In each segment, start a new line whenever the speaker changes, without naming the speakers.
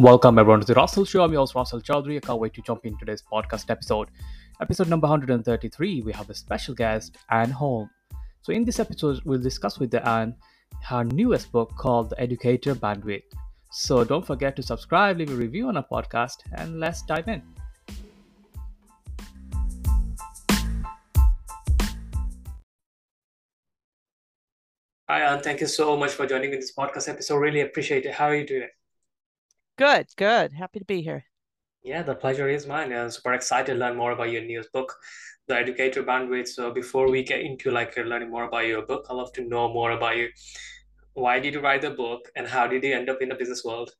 Welcome everyone to the Russell Show. I'm yours, Russell Chaudhary. I can't wait to jump in today's podcast episode. Episode number 133, we have a special guest, Ann Holm. So in this episode, we'll discuss with Ann her newest book called The Educator Bandwidth. So don't forget to subscribe, leave a review on our podcast, and let's dive in. Hi, Ann. Thank you so much for joining me in this podcast episode. Really appreciate it. How are you doing?
Good, good. Happy to be here.
Yeah, the pleasure is mine. I'm super excited to learn more about your newest book, The Educator Bandwidth. So before we get into like learning more about your book, I'd love to know more about you. Why did you write the book and how did you end up in the business world?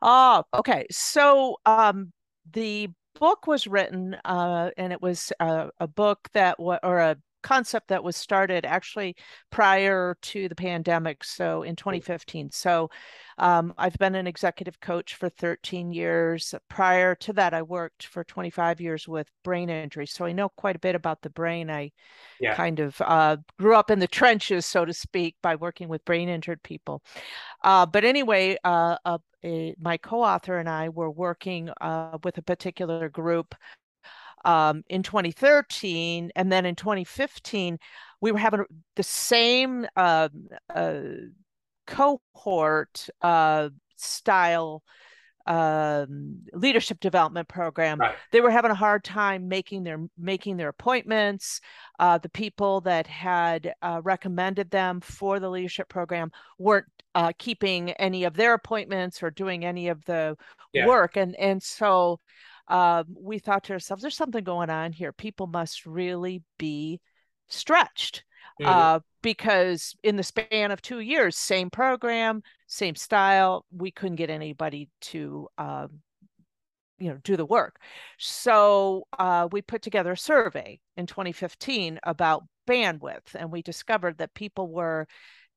Oh, okay. So um the book was written uh and it was uh, a book that was or a concept that was started actually prior to the pandemic, so in 2015. So um, I've been an executive coach for 13 years. Prior to that, I worked for 25 years with brain injury. So I know quite a bit about the brain. I yeah. kind of uh, grew up in the trenches, so to speak, by working with brain injured people. Uh, but anyway, uh, a, my co author and I were working uh, with a particular group um, in 2013. And then in 2015, we were having the same uh, uh, cohort uh, style um, leadership development program right. they were having a hard time making their making their appointments uh, the people that had uh, recommended them for the leadership program weren't uh, keeping any of their appointments or doing any of the yeah. work and and so um, we thought to ourselves, there's something going on here. People must really be stretched. Mm-hmm. Uh, because in the span of two years, same program, same style, we couldn't get anybody to um, you know do the work so uh, we put together a survey in 2015 about bandwidth and we discovered that people were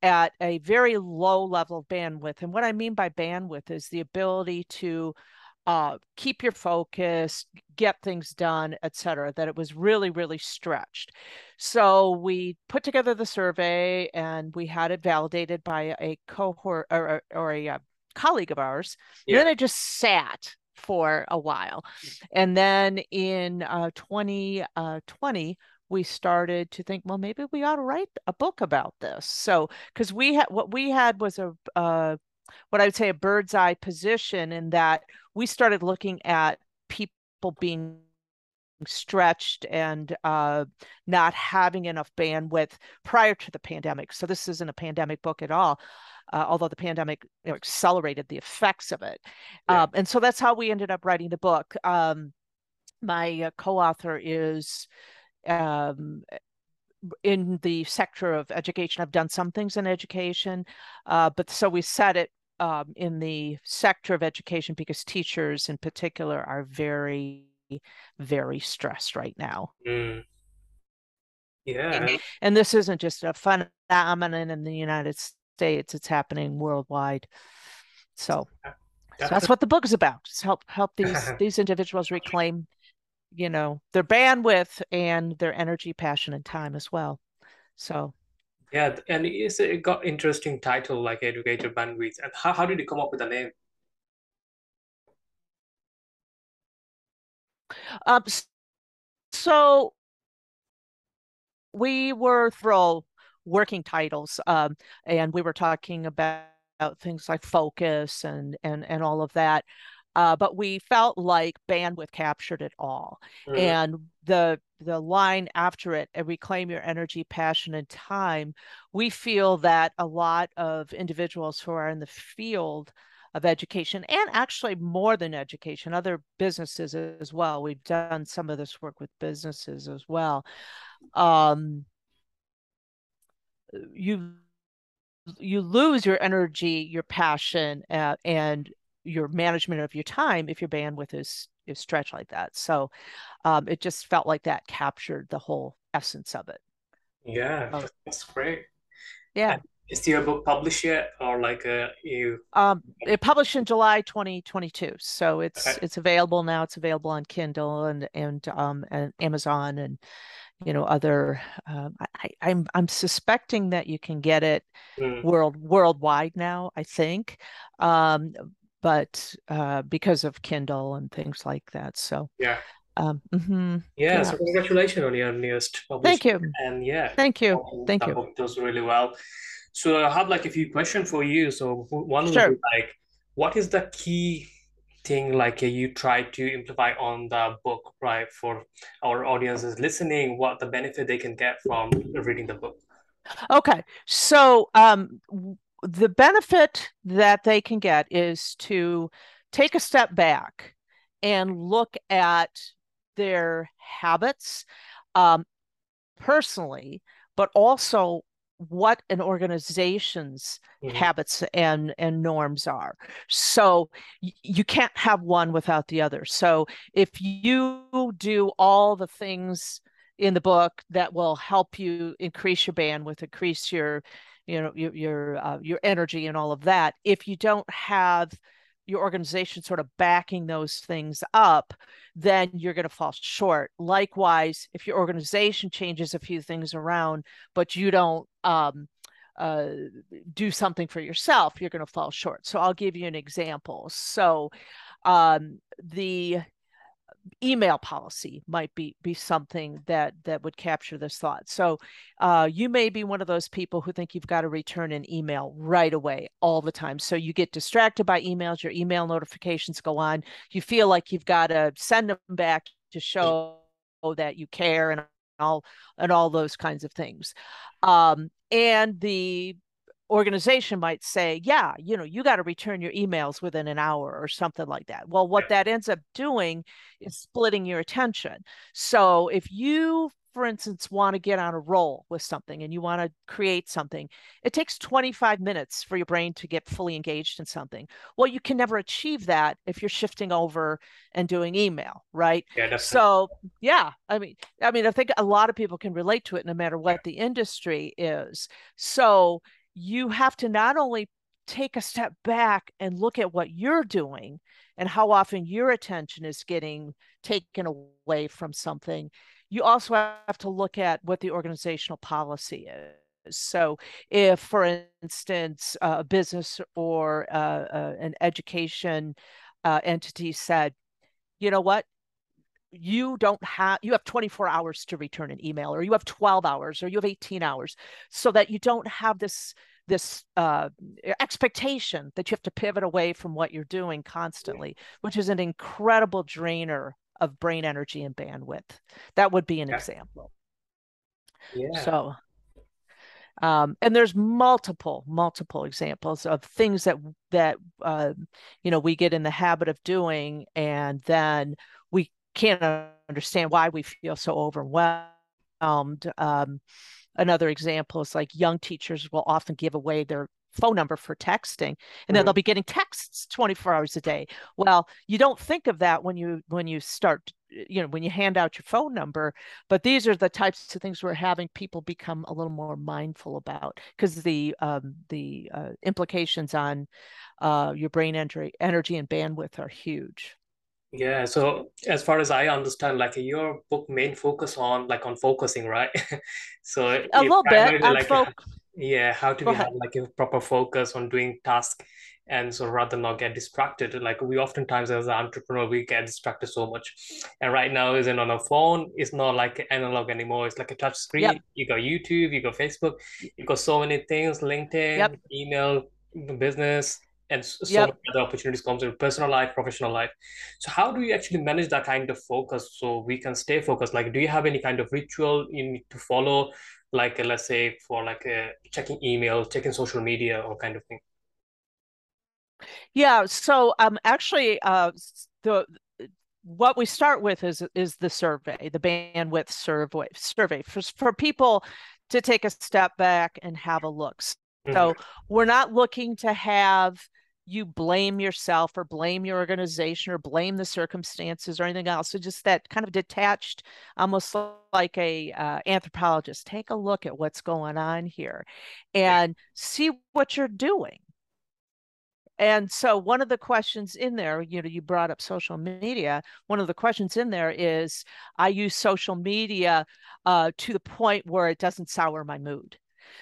at a very low level of bandwidth and what i mean by bandwidth is the ability to uh, keep your focus, get things done, etc. That it was really, really stretched. So we put together the survey and we had it validated by a cohort or, or a, a uh, colleague of ours. Yeah. then it just sat for a while. And then in uh, 2020, uh, we started to think, well, maybe we ought to write a book about this. So, because we had what we had was a uh, what I would say a bird's eye position in that we started looking at people being stretched and uh, not having enough bandwidth prior to the pandemic. So this isn't a pandemic book at all. Uh, although the pandemic you know, accelerated the effects of it. Yeah. Um, and so that's how we ended up writing the book. Um, my uh, co-author is um, in the sector of education. I've done some things in education, uh, but so we set it um, in the sector of education because teachers in particular are very very stressed right now
mm. yeah
and this isn't just a phenomenon in the united states it's happening worldwide so, so that's what the book is about just help help these these individuals reclaim you know their bandwidth and their energy passion and time as well so
yeah, and it's it got interesting title like Educator Bandwidth. And how, how did you come up with the name?
Um, so we were through working titles, um, and we were talking about things like focus and and and all of that. Uh, but we felt like bandwidth captured it all, mm. and the the line after it and reclaim your energy passion and time we feel that a lot of individuals who are in the field of education and actually more than education other businesses as well we've done some of this work with businesses as well um, you you lose your energy your passion uh, and your management of your time if your bandwidth is is stretched like that. So um, it just felt like that captured the whole essence of it.
Yeah um, that's great.
Yeah. And
is your book published yet or like uh, you
um it published in july 2022 so it's okay. it's available now. It's available on kindle and and um and amazon and you know other um, I, I'm I'm suspecting that you can get it mm. world worldwide now I think. Um, but uh, because of Kindle and things like that. So
yeah.
Um, mm-hmm.
yeah, yeah, so congratulations on your newest
Thank you.
And yeah,
thank you. Thank you.
Book Does really well. So I have like a few questions for you. So one sure. would be like, what is the key thing like you try to implement on the book, right? For our audiences listening, what the benefit they can get from reading the book.
Okay, so um, the benefit that they can get is to take a step back and look at their habits um, personally, but also what an organization's mm-hmm. habits and and norms are so y- you can't have one without the other so if you do all the things in the book that will help you increase your bandwidth increase your you know your your uh, your energy and all of that if you don't have your organization sort of backing those things up, then you're going to fall short. Likewise, if your organization changes a few things around, but you don't um, uh, do something for yourself, you're going to fall short. So I'll give you an example. So um, the email policy might be be something that that would capture this thought. So uh, you may be one of those people who think you've got to return an email right away all the time. So you get distracted by emails your email notifications go on you feel like you've got to send them back to show that you care and all and all those kinds of things. Um, and the organization might say, yeah, you know, you got to return your emails within an hour or something like that. Well, what that ends up doing is splitting your attention. So if you, for instance, want to get on a roll with something and you want to create something, it takes 25 minutes for your brain to get fully engaged in something. Well, you can never achieve that if you're shifting over and doing email, right?
Yeah,
so yeah, I mean, I mean, I think a lot of people can relate to it no matter what the industry is. So you have to not only take a step back and look at what you're doing and how often your attention is getting taken away from something, you also have to look at what the organizational policy is. So, if, for instance, a business or uh, uh, an education uh, entity said, you know what, you don't have you have 24 hours to return an email or you have 12 hours or you have 18 hours so that you don't have this this uh, expectation that you have to pivot away from what you're doing constantly which is an incredible drainer of brain energy and bandwidth. That would be an yeah. example.
Yeah.
So um, and there's multiple multiple examples of things that that uh, you know we get in the habit of doing and then can't understand why we feel so overwhelmed. Um, another example is like young teachers will often give away their phone number for texting and then they'll be getting texts 24 hours a day well you don't think of that when you when you start you know when you hand out your phone number but these are the types of things we're having people become a little more mindful about because the um, the uh, implications on uh, your brain energy energy and bandwidth are huge
yeah, so as far as I understand, like your book main focus on like on focusing, right? so
a little bit.
like yeah, how to have like a proper focus on doing task and so rather not get distracted. Like we oftentimes as an entrepreneur, we get distracted so much. And right now isn't on a phone, it's not like analog anymore. It's like a touch screen. Yep. You got YouTube, you got Facebook, you got so many things, LinkedIn, yep. email, business, and so yep. many other opportunities comes in personal life professional life. So how do you actually manage that kind of focus so we can stay focused? Like do you have any kind of ritual you need to follow? Like uh, let's say for like uh, checking email checking social media or kind of thing?
Yeah so um actually uh the what we start with is is the survey the bandwidth survey survey for, for people to take a step back and have a look. So mm-hmm. we're not looking to have you blame yourself or blame your organization or blame the circumstances or anything else. So just that kind of detached, almost like a uh, anthropologist. Take a look at what's going on here, and see what you're doing. And so one of the questions in there, you know, you brought up social media. One of the questions in there is, I use social media uh, to the point where it doesn't sour my mood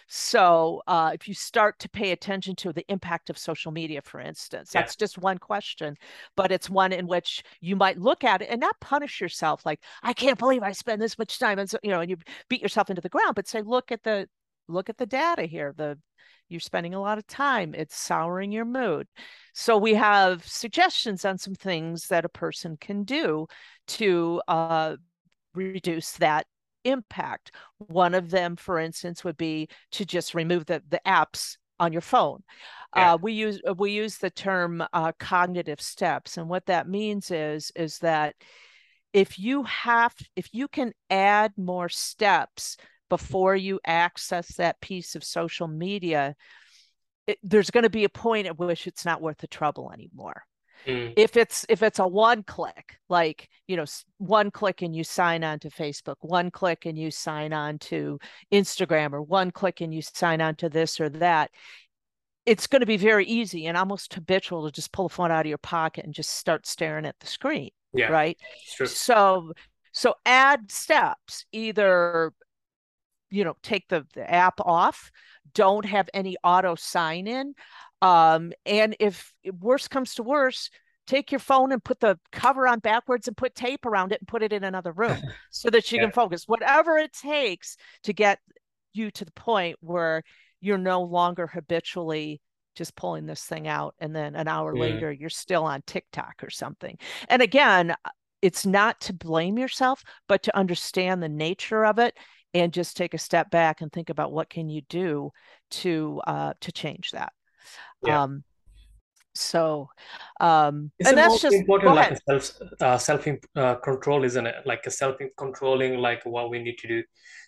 So, uh, if you start to pay attention to the impact of social media, for instance, yeah. that's just one question, but it's one in which you might look at it and not punish yourself like, I can't believe I spend this much time. And so, you know, and you beat yourself into the ground, but say, look at the, look at the data here. The, you're spending a lot of time. It's souring your mood. So we have suggestions on some things that a person can do to uh, reduce that impact. One of them, for instance, would be to just remove the, the apps on your phone. Yeah. Uh, we use uh, we use the term uh, cognitive steps, and what that means is is that if you have if you can add more steps before you access that piece of social media, it, there's going to be a point at which it's not worth the trouble anymore. Mm. If it's if it's a one click, like you know, one click and you sign on to Facebook, one click and you sign on to Instagram, or one click and you sign on to this or that, it's going to be very easy and almost habitual to just pull the phone out of your pocket and just start staring at the screen. Yeah, right. So so add steps either you know take the, the app off don't have any auto sign in um, and if worse comes to worse, take your phone and put the cover on backwards and put tape around it and put it in another room so that you yeah. can focus. Whatever it takes to get you to the point where you're no longer habitually just pulling this thing out and then an hour later you're still on TikTok or something. And again, it's not to blame yourself, but to understand the nature of it and just take a step back and think about what can you do to uh, to change that. Yeah. Um, so um
it's and that's just important like self uh, self uh, control isn't it like a self controlling like what we need to do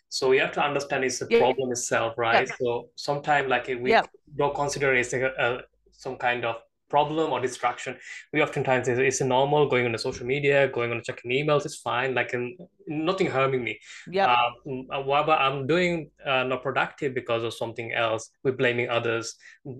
so we have to understand it's a yeah. problem itself right yeah. so sometimes like we yeah. don't consider it as a, a, some kind of problem or distraction we oftentimes it's, it's normal going on the social media going on checking emails it's fine like and nothing harming me. Yeah. Um, but i'm doing uh, not productive because of something else. We're blaming others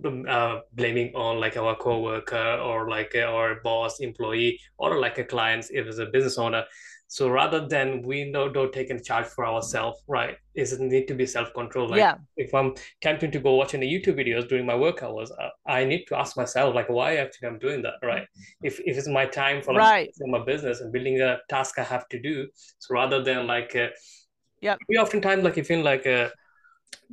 uh, blaming on like our coworker or like our boss employee or like a client if it's a business owner so rather than we know don't take in charge for ourselves, right? Is it need to be self control? Like yeah. if I'm tempting to go watching the YouTube videos during my work hours, uh, I need to ask myself like, why actually I'm doing that, right? If if it's my time for, right. for my business and building a task I have to do, so rather than like, uh, yeah, we oftentimes like if in like a uh,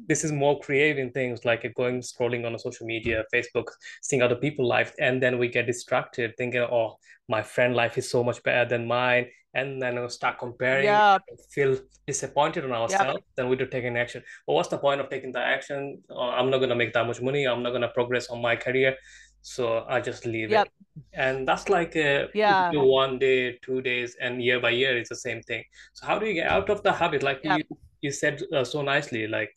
this is more creating things like going scrolling on a social media facebook seeing other people life and then we get distracted thinking oh my friend life is so much better than mine and then we start comparing yeah. feel disappointed on ourselves yeah. then we do take an action but what's the point of taking the action oh, i'm not going to make that much money i'm not going to progress on my career so i just leave yep. it and that's like a, yeah one day two days and year by year it's the same thing so how do you get out of the habit like yep. you, you said uh, so nicely like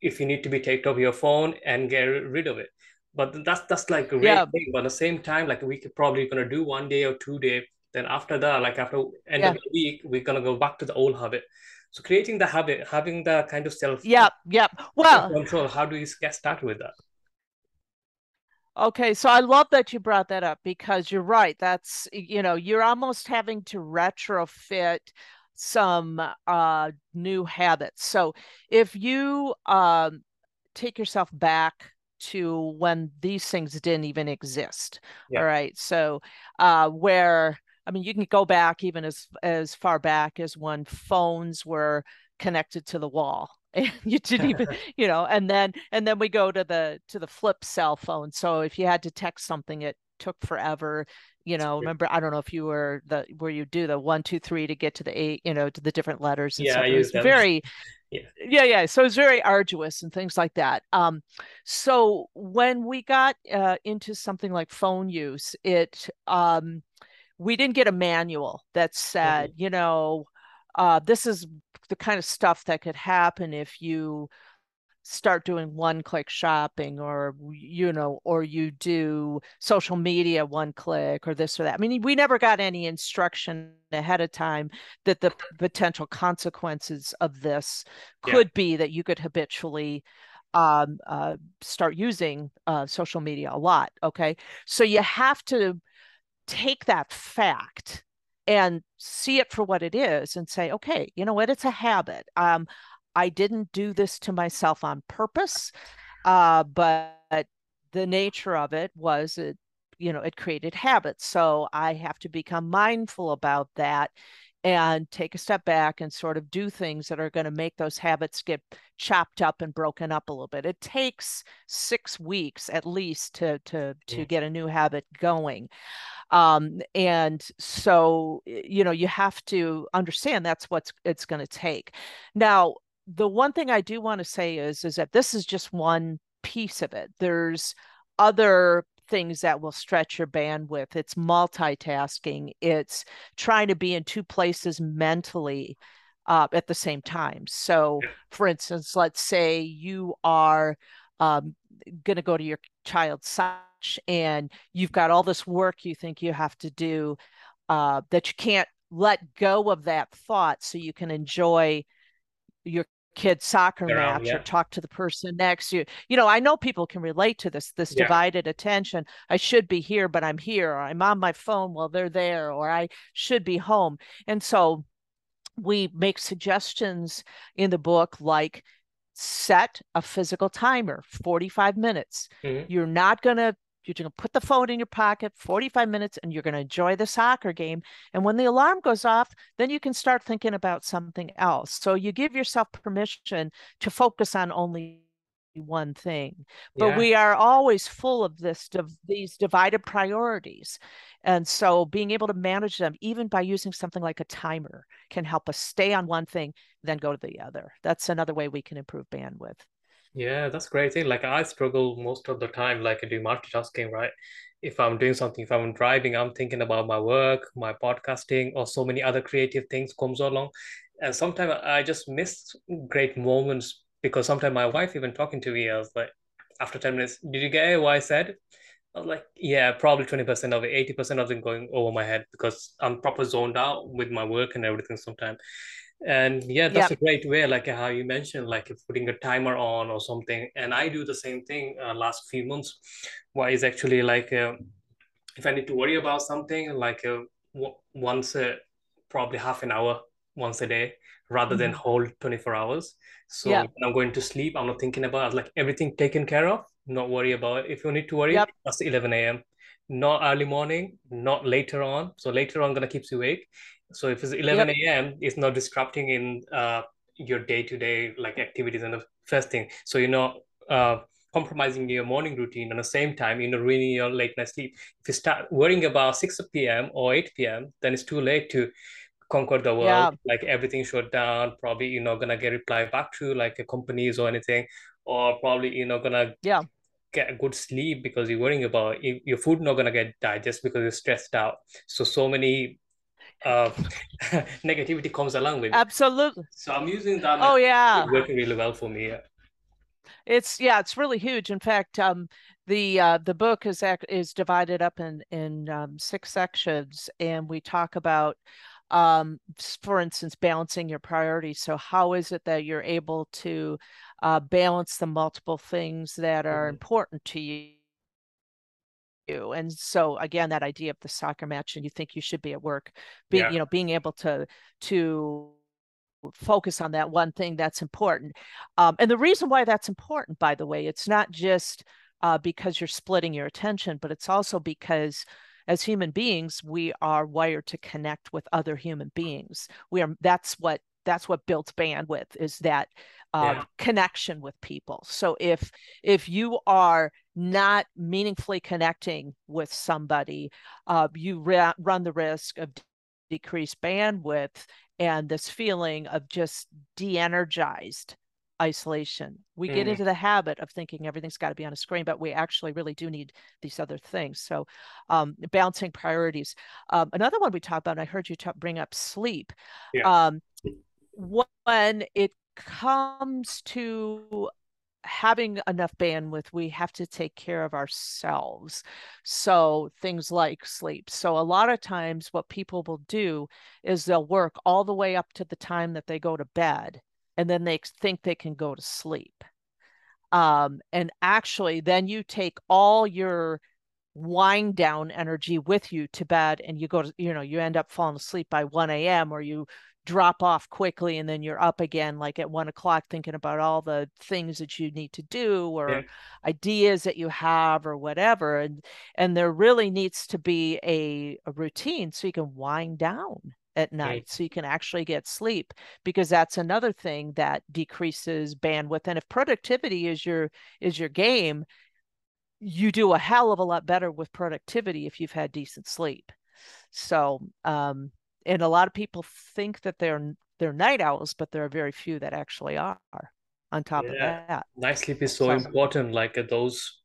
if you need to be take off your phone and get rid of it but that's that's like a great yeah. thing but at the same time like we could probably gonna do one day or two day then after that like after end yeah. of the week we're gonna go back to the old habit so creating the habit having the kind of self
yeah yeah well
control how do you get started with that
Okay, so I love that you brought that up because you're right. That's you know, you're almost having to retrofit some uh new habits. So if you um take yourself back to when these things didn't even exist. Yeah. All right. So uh where I mean, you can go back even as as far back as when phones were connected to the wall. And you didn't even, you know, and then and then we go to the to the flip cell phone. So if you had to text something, it took forever. You know, remember I don't know if you were the where you do the one, two, three to get to the eight, you know, to the different letters and yeah, stuff. It was very yeah. yeah, yeah. So it's very arduous and things like that. Um, so when we got uh, into something like phone use, it um we didn't get a manual that said, mm-hmm. you know, uh, this is the kind of stuff that could happen if you start doing one click shopping or you know or you do social media one click or this or that i mean we never got any instruction ahead of time that the potential consequences of this could yeah. be that you could habitually um, uh, start using uh, social media a lot okay so you have to take that fact and see it for what it is and say, okay, you know what? It's a habit. Um, I didn't do this to myself on purpose, uh, but the nature of it was it, you know, it created habits. So I have to become mindful about that and take a step back and sort of do things that are going to make those habits get chopped up and broken up a little bit. It takes six weeks at least to to to mm. get a new habit going. Um, and so you know you have to understand that's what's it's going to take. Now, the one thing I do want to say is is that this is just one piece of it. There's other things that will stretch your bandwidth. It's multitasking. It's trying to be in two places mentally uh, at the same time. So, for instance, let's say you are um, going to go to your child's Sach and you've got all this work you think you have to do uh, that you can't let go of that thought so you can enjoy your kid's soccer match yeah. or talk to the person next to you. You know, I know people can relate to this, this yeah. divided attention. I should be here, but I'm here. Or I'm on my phone while they're there, or I should be home. And so we make suggestions in the book like set a physical timer 45 minutes mm-hmm. you're not going to you're going to put the phone in your pocket 45 minutes and you're going to enjoy the soccer game. And when the alarm goes off, then you can start thinking about something else. So you give yourself permission to focus on only one thing but yeah. we are always full of this of these divided priorities and so being able to manage them even by using something like a timer can help us stay on one thing then go to the other that's another way we can improve bandwidth
yeah, that's great. Like I struggle most of the time, like I do multitasking, right? If I'm doing something, if I'm driving, I'm thinking about my work, my podcasting, or so many other creative things comes along. And sometimes I just miss great moments because sometimes my wife even talking to me, I was like, after 10 minutes, did you get what I said? I was like, yeah, probably 20% of it, 80% of it going over my head because I'm proper zoned out with my work and everything sometimes and yeah that's yep. a great way like how you mentioned like putting a timer on or something and i do the same thing uh, last few months why is actually like uh, if i need to worry about something like uh, w- once uh, probably half an hour once a day rather mm-hmm. than whole 24 hours so yep. when i'm going to sleep i'm not thinking about like everything taken care of not worry about it if you need to worry yep. that's 11 a.m not early morning not later on so later on gonna keep you awake so if it's 11 yep. a.m., it's not disrupting in uh, your day-to-day like activities and the first thing. So you're not uh, compromising your morning routine. At the same time, you know, ruining your late night sleep. If you start worrying about 6 p.m. or 8 p.m., then it's too late to conquer the world. Yeah. Like everything shut down. Probably you're not gonna get reply back to like companies or anything, or probably you're not gonna
yeah
get a good sleep because you're worrying about your food not gonna get digest because you're stressed out. So so many uh, negativity comes along with
it. Absolutely.
So I'm using that.
Oh yeah,
working really well for me. Yeah.
It's yeah, it's really huge. In fact, um, the uh, the book is is divided up in in um, six sections, and we talk about, um, for instance, balancing your priorities. So how is it that you're able to uh, balance the multiple things that are mm-hmm. important to you? You and so again that idea of the soccer match and you think you should be at work being yeah. you know being able to to focus on that one thing that's important um, and the reason why that's important by the way it's not just uh, because you're splitting your attention but it's also because as human beings we are wired to connect with other human beings we are that's what that's what builds bandwidth is that uh, yeah. connection with people so if if you are not meaningfully connecting with somebody uh, you ra- run the risk of decreased bandwidth and this feeling of just de-energized isolation we mm. get into the habit of thinking everything's got to be on a screen but we actually really do need these other things so um, balancing priorities um, another one we talked about and i heard you talk, bring up sleep yeah. um, when it comes to having enough bandwidth, we have to take care of ourselves. So things like sleep. So a lot of times, what people will do is they'll work all the way up to the time that they go to bed, and then they think they can go to sleep. Um, and actually, then you take all your wind down energy with you to bed and you go to you know you end up falling asleep by 1 a.m or you drop off quickly and then you're up again like at one o'clock thinking about all the things that you need to do or yeah. ideas that you have or whatever and and there really needs to be a, a routine so you can wind down at night so you can actually get sleep because that's another thing that decreases bandwidth and if productivity is your is your game you do a hell of a lot better with productivity if you've had decent sleep so um and a lot of people think that they're they're night owls but there are very few that actually are on top yeah. of that
night sleep is so, important like uh, those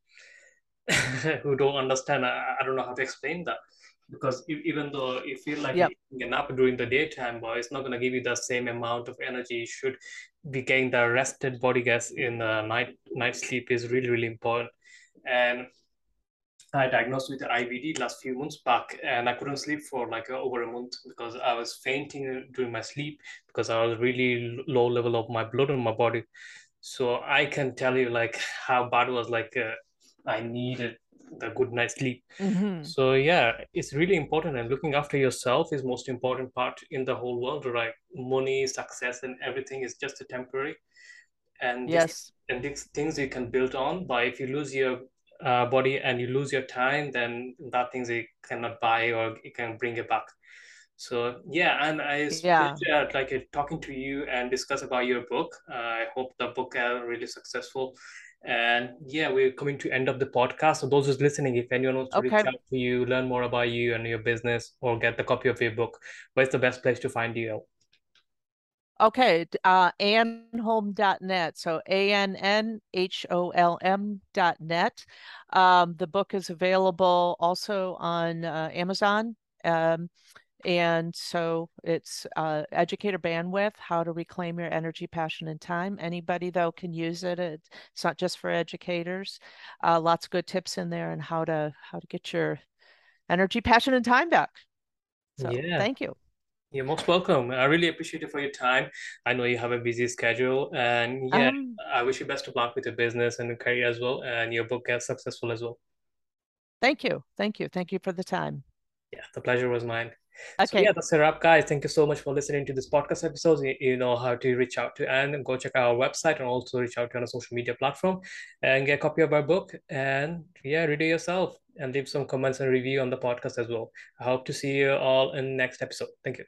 who don't understand I, I don't know how to explain that because even though you feel like yep. you can nap during the daytime, but it's not going to give you the same amount of energy. You should be getting the rested body gas in the night. Night sleep is really really important. And I diagnosed with IBD last few months back, and I couldn't sleep for like over a month because I was fainting during my sleep because I was really low level of my blood in my body. So I can tell you like how bad it was. Like uh, I needed the good night's sleep. Mm-hmm. So yeah, it's really important, and looking after yourself is most important part in the whole world. Right, money, success, and everything is just a temporary. And
yes,
this, and these things you can build on. But if you lose your uh, body and you lose your time, then that things you cannot buy or you can bring it back. So yeah, and I yeah. like uh, talking to you and discuss about your book. Uh, I hope the book are really successful and yeah, we're coming to end of the podcast. So those who's listening, if anyone wants to okay. reach out to you, learn more about you and your business, or get the copy of your book, where's the best place to find you?
Okay, uh, annholm.net. So A N N H O L M.net. Um, the book is available also on uh, Amazon. Um, and so it's uh, educator bandwidth, how to reclaim your energy, passion, and time. Anybody, though, can use it. It's not just for educators. Uh, lots of good tips in there and how to how to get your energy, passion, and time back. So yeah. thank you.
You're most welcome. I really appreciate it for your time. I know you have a busy schedule, and yeah, um, I wish you best of luck with your business and your career as well, and your book gets successful as well.
Thank you. Thank you. Thank you for the time.
Yeah, the pleasure was mine. Okay. So yeah, that's a wrap, guys. Thank you so much for listening to this podcast episode. You, know how to reach out to Ann. Go check our website and also reach out to on a social media platform and get a copy of our book. And yeah, read it yourself and leave some comments and review on the podcast as well. I hope to see you all in next episode. Thank you.